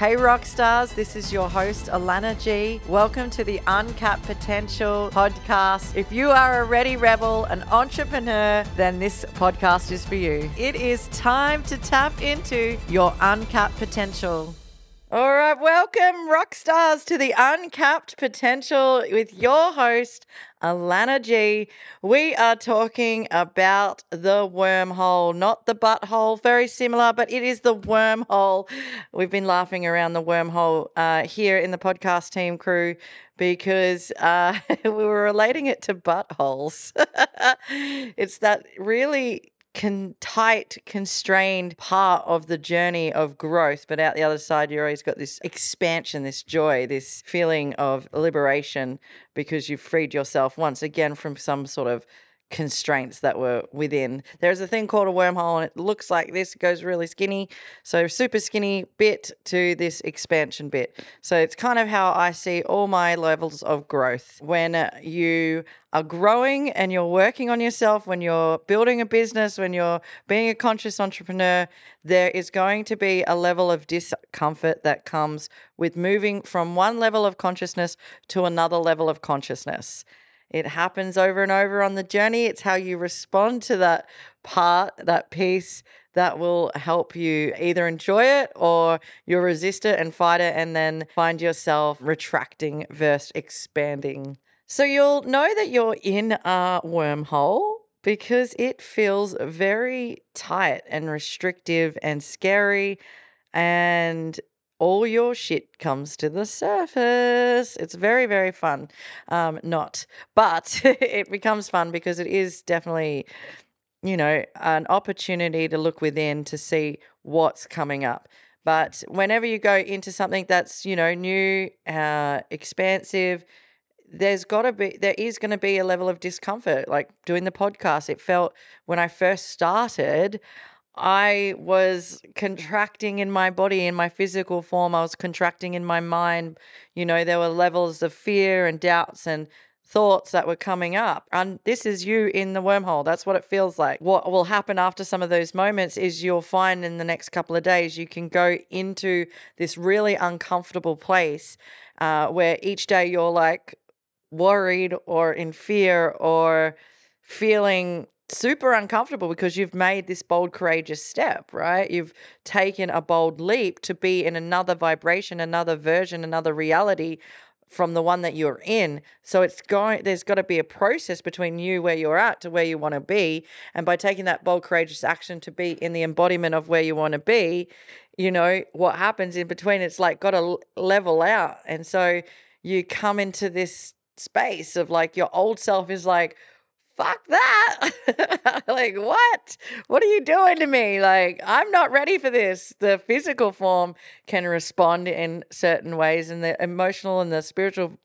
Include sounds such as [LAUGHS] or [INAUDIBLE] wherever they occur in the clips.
Hey, rock stars, this is your host, Alana G. Welcome to the Uncapped Potential podcast. If you are a ready rebel, an entrepreneur, then this podcast is for you. It is time to tap into your uncapped potential. All right, welcome, rock stars, to the Uncapped Potential with your host, Alana G. We are talking about the wormhole, not the butthole, very similar, but it is the wormhole. We've been laughing around the wormhole uh, here in the podcast team crew because uh, [LAUGHS] we were relating it to buttholes. [LAUGHS] it's that really con- tight, constrained part of the journey of growth. But out the other side, you always got this expansion, this joy, this feeling of liberation because you've freed yourself once again from some sort of constraints that were within. There's a thing called a wormhole, and it looks like this. It goes really skinny. So, super skinny bit to this expansion bit. So, it's kind of how I see all my levels of growth. When uh, you are growing and you're working on yourself, when you're building a business, when you're being a conscious entrepreneur, there is going to be a level of discomfort that comes with moving from one level of consciousness to another level of consciousness. It happens over and over on the journey. It's how you respond to that part, that piece that will help you either enjoy it or you'll resist it and fight it and then find yourself retracting versus expanding. So you'll know that you're in a wormhole because it feels very tight and restrictive and scary and all your shit comes to the surface. It's very, very fun. Um, not, but [LAUGHS] it becomes fun because it is definitely, you know, an opportunity to look within to see what's coming up. But whenever you go into something that's, you know, new, uh, expansive, there's got to be, there is going to be a level of discomfort. Like doing the podcast, it felt when I first started, I was contracting in my body, in my physical form. I was contracting in my mind. You know, there were levels of fear and doubts and thoughts that were coming up. And this is you in the wormhole. That's what it feels like. What will happen after some of those moments is you'll find in the next couple of days you can go into this really uncomfortable place uh, where each day you're like worried or in fear or feeling super uncomfortable because you've made this bold, courageous step, right? You've taken a bold leap to be in another vibration, another version, another reality from the one that you're in. So it's going there's got to be a process between you where you're at to where you want to be. And by taking that bold, courageous action to be in the embodiment of where you want to be, you know, what happens in between, it's like got to level out. And so you come into this space of like your old self is like, fuck that. [LAUGHS] like, what? What are you doing to me? Like, I'm not ready for this. The physical form can respond in certain ways, and the emotional and the spiritual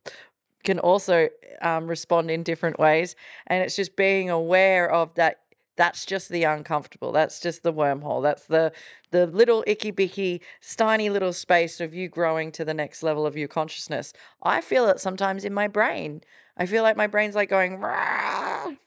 can also um, respond in different ways. And it's just being aware of that. That's just the uncomfortable. That's just the wormhole. That's the the little icky bicky, tiny little space of you growing to the next level of your consciousness. I feel it sometimes in my brain. I feel like my brain's like going,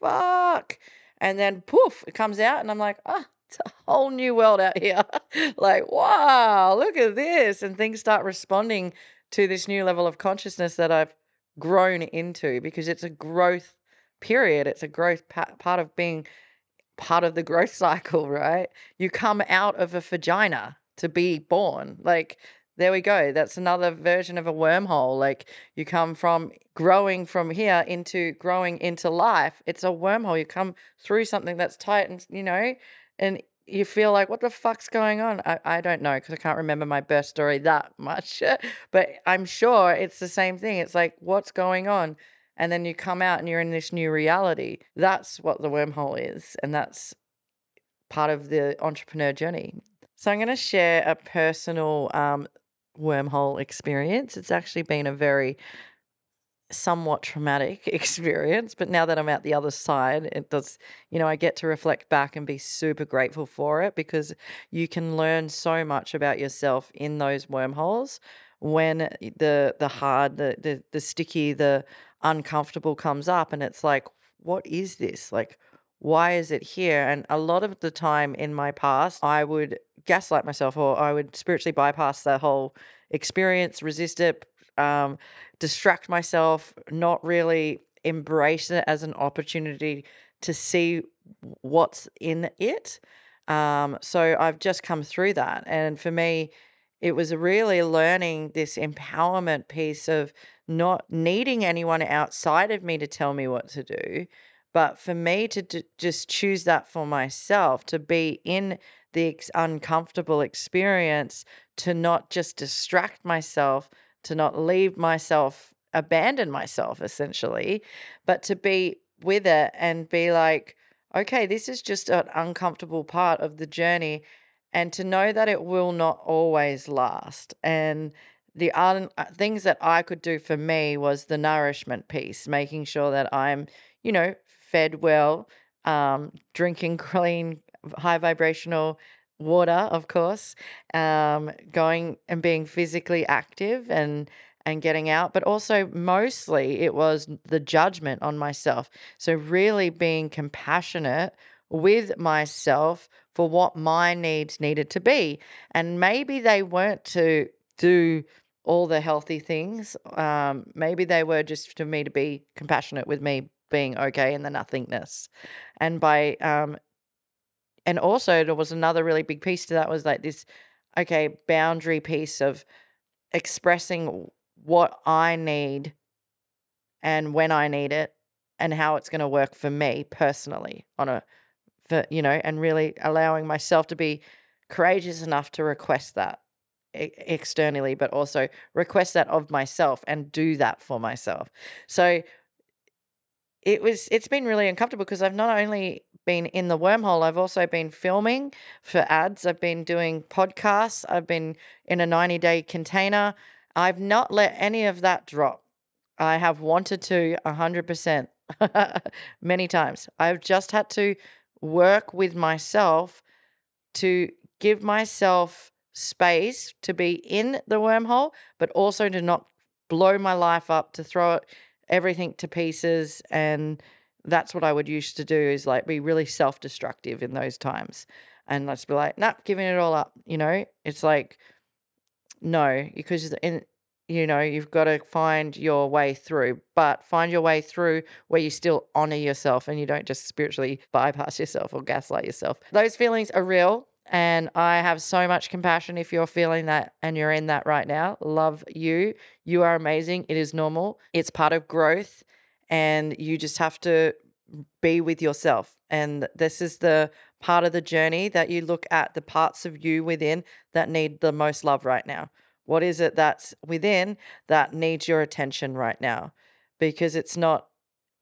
fuck. And then poof, it comes out, and I'm like, ah, it's a whole new world out here. [LAUGHS] like, wow, look at this. And things start responding to this new level of consciousness that I've grown into because it's a growth period. It's a growth pa- part of being part of the growth [LAUGHS] cycle, right? You come out of a vagina to be born. Like there we go. That's another version of a wormhole. Like you come from growing from here into growing into life. It's a wormhole. You come through something that's tight and, you know, and you feel like, what the fuck's going on? I, I don't know because I can't remember my birth story that [LAUGHS] much, but I'm sure it's the same thing. It's like, what's going on? And then you come out and you're in this new reality. That's what the wormhole is. And that's part of the entrepreneur journey. So I'm going to share a personal um, wormhole experience. It's actually been a very somewhat traumatic [LAUGHS] experience, but now that I'm out the other side, it does, you know, I get to reflect back and be super grateful for it because you can learn so much about yourself in those wormholes when the the hard, the the, the sticky, the uncomfortable comes up and it's like, what is this? Like why is it here? And a lot of the time in my past, I would gaslight myself or I would spiritually bypass the whole experience, resist it, um, distract myself, not really embrace it as an opportunity to see what's in it. Um, so I've just come through that. And for me, it was really learning this empowerment piece of not needing anyone outside of me to tell me what to do, but for me to d- just choose that for myself, to be in the ex- uncomfortable experience, to not just distract myself, to not leave myself, abandon myself essentially, but to be with it and be like, okay, this is just an uncomfortable part of the journey. And to know that it will not always last. And the uh, things that I could do for me was the nourishment piece, making sure that I'm, you know, fed well, um, drinking [LAUGHS] clean, high vibrational water, of course, um, going and being physically active and and getting out, but also mostly it was the judgment on myself. So really being compassionate with myself for what my needs needed to be. And maybe they weren't to do all the healthy things. Um, maybe they were just for me to be compassionate with me being okay in the nothingness. And by um, and also there was another really big piece to that was like this okay boundary piece of expressing what I need and when I need it and how it's going to work for me personally on a you know and really allowing myself to be courageous enough to request that externally but also request that of myself and do that for myself so it was it's been really uncomfortable because I've not only been in the wormhole, I've also been filming for ads, I've been doing podcasts, I've been in a 90 day container. I've not let any of that drop. I have wanted to 100% [LAUGHS] many times. I've just had to work with myself to give myself space to be in the wormhole, but also to not blow my life up, to throw it everything to pieces and that's what I would used to do is like be really self-destructive in those times. And let's be like nah giving it all up you know? It's like no because in you know you've got to find your way through but find your way through where you still honor yourself and you don't just spiritually bypass yourself or gaslight yourself those feelings are real and I have so much compassion if you're feeling that and you're in that right now. Love you. You are amazing. It is normal. It's part of growth. And you just have to be with yourself. And this is the part of the journey that you look at the parts of you within that need the most love right now. What is it that's within that needs your attention right now? Because it's not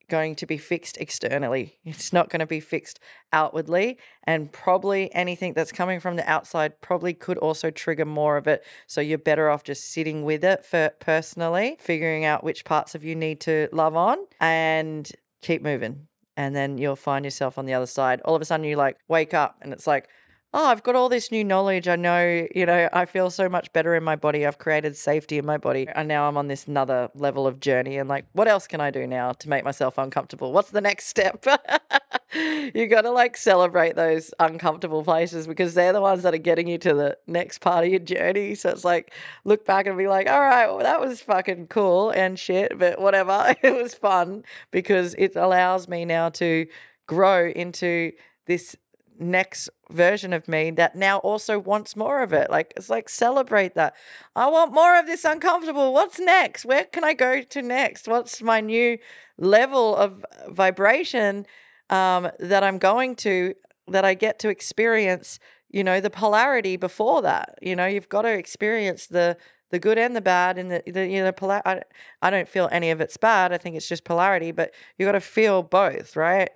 going to be fixed externally. [LAUGHS] It's not going to be fixed outwardly. And probably anything that's coming from the outside probably could also trigger more of it. So you're better off just sitting with it for personally, figuring out which parts of you need to love on and keep moving. And then you'll find yourself on the other side. All of a sudden you like wake up and it's like, oh, I've got all this new knowledge. I know, you know, I feel so much better in my body. I've created safety in my body. And now I'm on this another level of journey. And like, what else can I do now to make myself uncomfortable? What's the next step? [LAUGHS] you got to like celebrate those uncomfortable places because they're the ones that are getting you to the next part of your journey. So it's like, look back and be like, all right, well, that was fucking cool and shit, but whatever. [LAUGHS] it was fun because it allows me now to grow into this next version of me that now also wants more of it. Like it's like celebrate that. I want more of this uncomfortable. What's next? Where can I go to next? What's my new level of vibration um, that I'm going to that I get to experience? You know the polarity before that. You know you've got to experience the the good and the bad and the, the you know polar I, I don't feel any of it's bad i think it's just polarity but you got to feel both right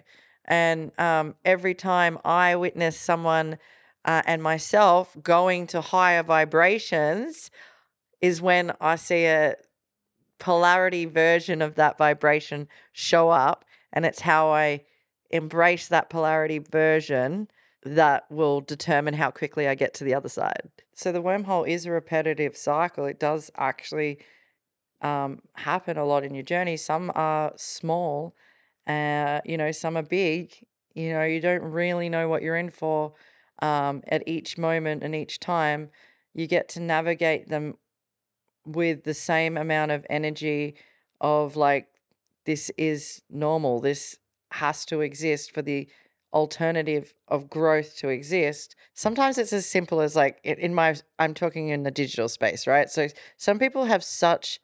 and um, every time I witness someone uh, and myself going to higher vibrations, is when I see a polarity version of that vibration show up. And it's how I embrace that polarity version that will determine how quickly I get to the other side. So the wormhole is a repetitive cycle. It does actually um, happen a lot in your journey. Some are small uh, you know, some are big You know, you don't really know what you're in for um, at each moment and each time. You get to navigate them with the same amount of energy of like, this is normal. This has to exist for the alternative of growth to exist. Sometimes it's as simple as like in my, I'm talking in the digital space, right? So some people have such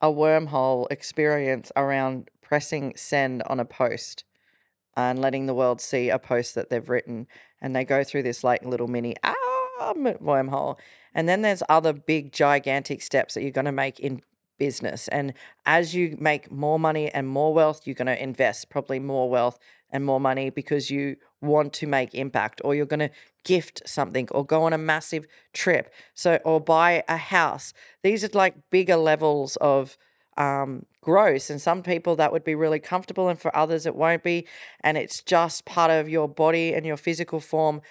a wormhole experience around pressing send on a post and letting the world see a post that they've written. And they go through this like little mini ah, wormhole. And then there's other big, gigantic steps that you're going to make in business. And as you make more money and more wealth, you're going to invest probably more wealth and more money because you want to make impact or you're going to gift something or go on a massive trip. So, or buy a house. These are like bigger levels of um, growth. And some people that would be really comfortable, and for others it won't be. And it's just part of your body and your physical form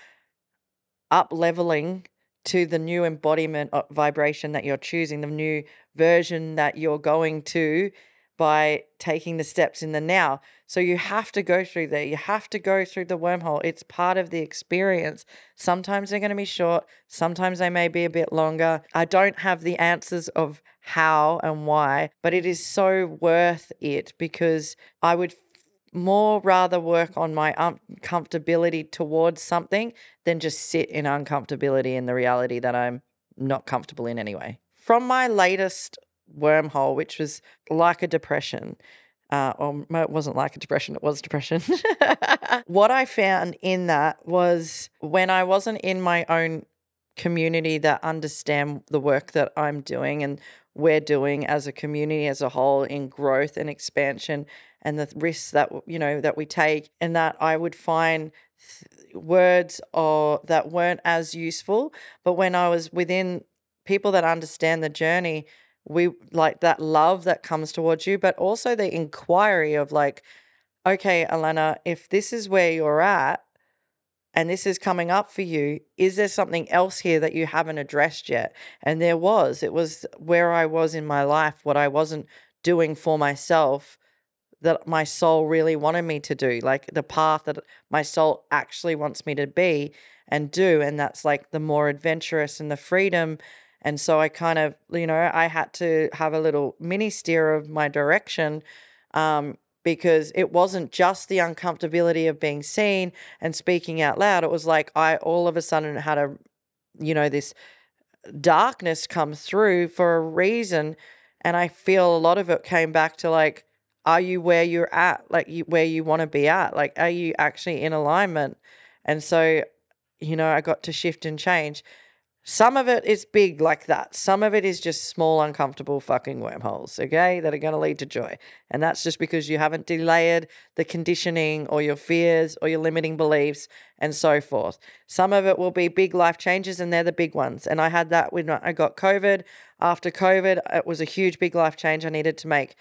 up leveling to the new embodiment of vibration that you're choosing, the new version that you're going to by taking the steps in the now. So you have to go through there. You have to go through the wormhole. It's part of the experience. Sometimes they're going to be short, sometimes they may be a bit longer. I don't have the answers of how and why, but it is so worth it because I would more rather work on my uncomfortability towards something than just sit in uncomfortability in the reality that I'm not comfortable in anyway. From my latest wormhole, which was like a depression. Uh, or it wasn't like a depression, it was depression. [LAUGHS] what I found in that was when I wasn't in my own community that understand the work that I'm doing and we're doing as a community as a whole in growth and expansion and the risks that you know that we take and that I would find th- words or that weren't as useful. But when I was within people that understand the journey we like that love that comes towards you, but also the inquiry of like, okay, Alana, if this is where you're at and this is coming up for you, is there something else here that you haven't addressed yet? And there was. It was where I was in my life, what I wasn't doing for myself that my soul really wanted me to do, like the path that my soul actually wants me to be and do. And that's like the more adventurous and the freedom and so I kind of, you know, I had to have a little mini steer of my direction um, because it wasn't just the uncomfortability of being seen and speaking out loud. It was like I all of a sudden had a, you know, this darkness come through for a reason. And I feel a lot of it came back to like, are you where you're at? Like you, where you want to be at? Like, are you actually in alignment? And so, you know, I got to shift and change. Some of it is big like that. Some of it is just small, uncomfortable fucking wormholes, okay, that are going to lead to joy. And that's just because you haven't delayed the conditioning or your fears or your limiting beliefs and so forth. Some of it will be big life changes, and they're the big ones. And I had that when I got COVID. After COVID, it was a huge, big life change I needed to make.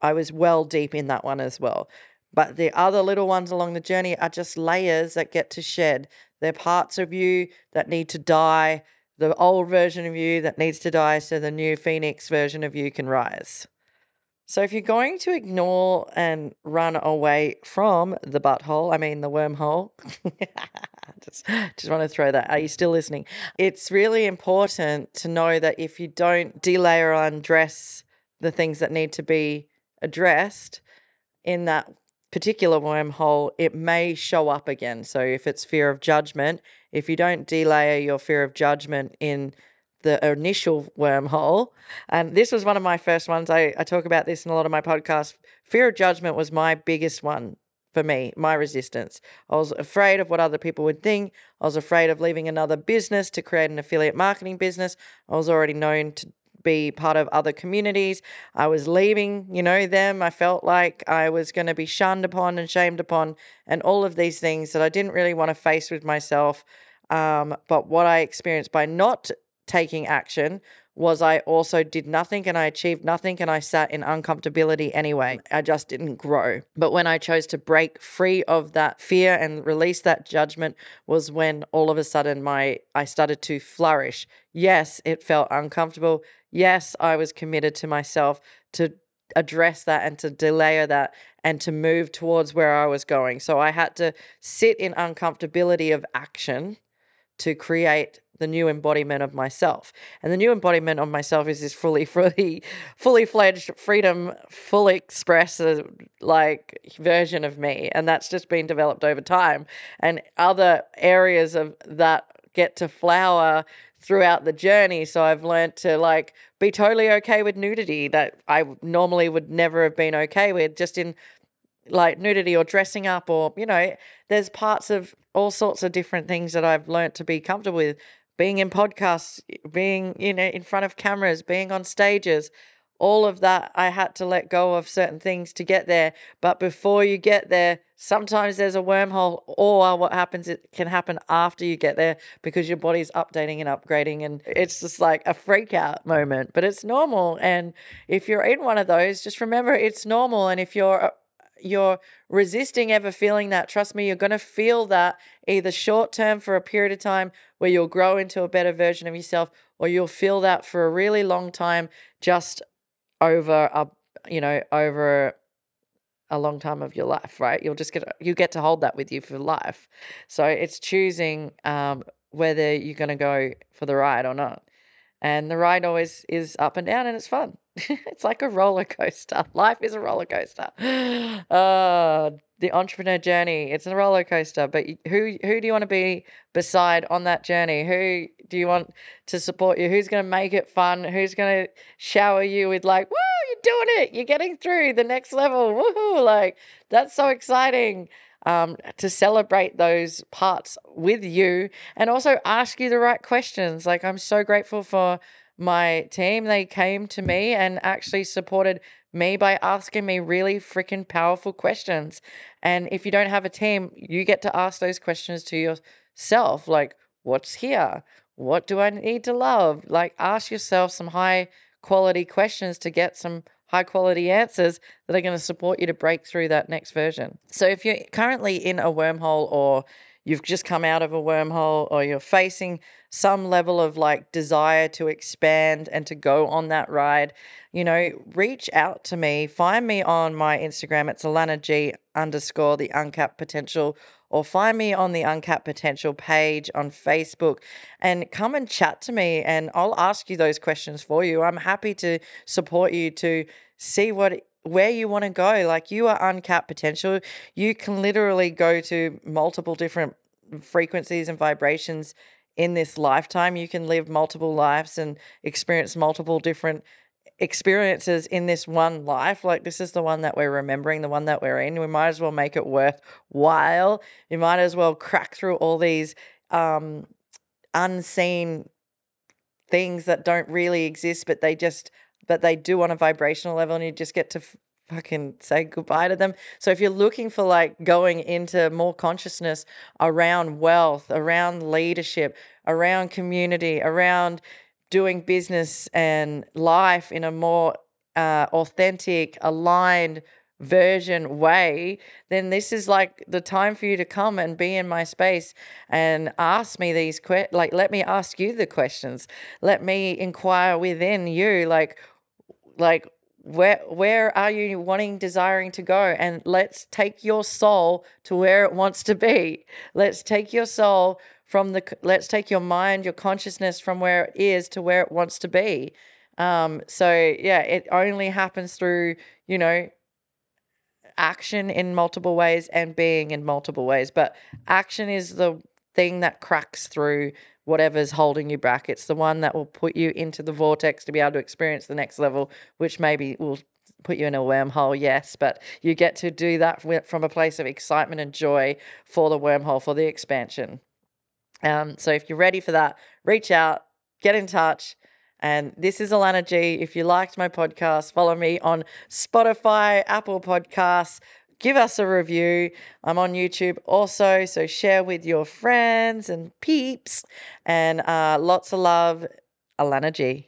I was well deep in that one as well. But the other little ones along the journey are just layers that get to shed. They're parts of you that need to die the old version of you that needs to die so the new phoenix version of you can rise. So if you're going to ignore and run away from the butthole, I mean the wormhole, [LAUGHS] just, just want to throw that. Are you still listening? It's really important to know that if you don't delay or undress the things that need to be addressed in that particular wormhole, it may show up again. So if it's fear of judgment, if you don't delayer your fear of judgment in the initial wormhole, and this was one of my first ones. I, I talk about this in a lot of my podcasts. Fear of judgment was my biggest one for me, my resistance. I was afraid of what other people would think. I was afraid of leaving another business to create an affiliate marketing business. I was already known to be part of other communities. I was leaving, you know, them. I felt like I was going to be shunned upon and shamed upon, and all of these things that I didn't really want to face with myself. Um, but what I experienced by not taking action was I also did nothing and I achieved nothing and I sat in uncomfortability anyway. I just didn't grow. But when I chose to break free of that fear and release that judgment was when all of a sudden my I started to flourish. Yes, it felt uncomfortable. Yes, I was committed to myself to address that and to delay that and to move towards where I was going. So I had to sit in uncomfortability of action to create the new embodiment of myself. And the new embodiment of myself is this fully, [LAUGHS] fully, fully fledged freedom, fully express uh, like version of me. And that's just been developed over time. And other areas of that get to flower throughout the journey. So I've learned to like be totally okay with nudity that I normally would never have been okay with just in like nudity or dressing up or you know there's parts of all sorts of different things that I've learned to be comfortable with being in podcasts being you know in front of cameras being on stages all of that I had to let go of certain things to get there. But before you get there, sometimes there's a wormhole, or what happens, it can happen after you get there because your body's updating and upgrading. And it's just like a freak out moment, but it's normal. And if you're in one of those, just remember it's normal. And if you're uh, you're resisting ever feeling that, trust me, you're going to feel that either short term for a period of time where you'll grow into a better version of yourself, or you'll feel that for a really long time just over a you know over a long time of your life right? You'll just get you get to hold that with you for life. So it's choosing um, whether you're going to go for the ride or not. And the ride always is up and down and it's fun [LAUGHS] it's like a roller coaster. Life is a roller coaster. [GASPS] Uh, the entrepreneur journey it's a roller coaster but who who do you want to be beside on that journey? Who do you want to support you? Who's going to make it fun? Who's going to shower you with like woo you're doing it. You're getting through the next level. Woohoo! Like that's so exciting um, to celebrate those parts with you and also ask you the right questions. Like i'm so grateful for my team they came to me and actually supported me by asking me really freaking powerful questions. And if you don't have a team, you get to ask those questions to yourself like, what's here? What do I need to love? Like, ask yourself some high quality questions to get some high quality answers that are going to support you to break through that next version. So, if you're currently in a wormhole or you've just come out of a wormhole or you're facing some level of like desire to expand and to go on that ride, you know, reach out to me. Find me on my Instagram. It's Alana G underscore the uncapped potential, or find me on the uncapped potential page on Facebook and come and chat to me and I'll ask you those questions for you. I'm happy to support you to see what where you want to go. Like you are uncapped potential. You can literally go to multiple different frequencies and vibrations in this lifetime. You can live multiple lives and experience multiple different experiences in this one life. Like this is the one that we're remembering, the one that we're in. We might as well make it worthwhile. You might as well crack through all these um, unseen things that don't really exist, but they just but they do on a vibrational level, and you just get to fucking say goodbye to them. So if you're looking for like going into more consciousness around wealth, around leadership, around community, around doing business and life in a more uh, authentic, aligned version way, then this is like the time for you to come and be in my space and ask me these que- like let me ask you the questions. Let me inquire within you like like where where are you wanting desiring to go? And let's take your soul to where it wants to be. Let's take your soul from the let's take your mind your consciousness from where it is to where it wants to be. Um so yeah it only happens through you know action in multiple ways and being in multiple ways but action is the thing that cracks through whatever's holding you back. It's the one that will put you into the vortex to be able to experience the next level, which maybe will put you in a wormhole, yes, but you get to do that from a place of excitement and joy for the wormhole, for the expansion. Um, so if you're ready for that, reach out, get in touch. And this is Alana G. If you liked my podcast, follow me on Spotify, Apple Podcasts, give us a review. I'm on YouTube also, so share with your friends and peeps. And uh, lots of love, Alana G.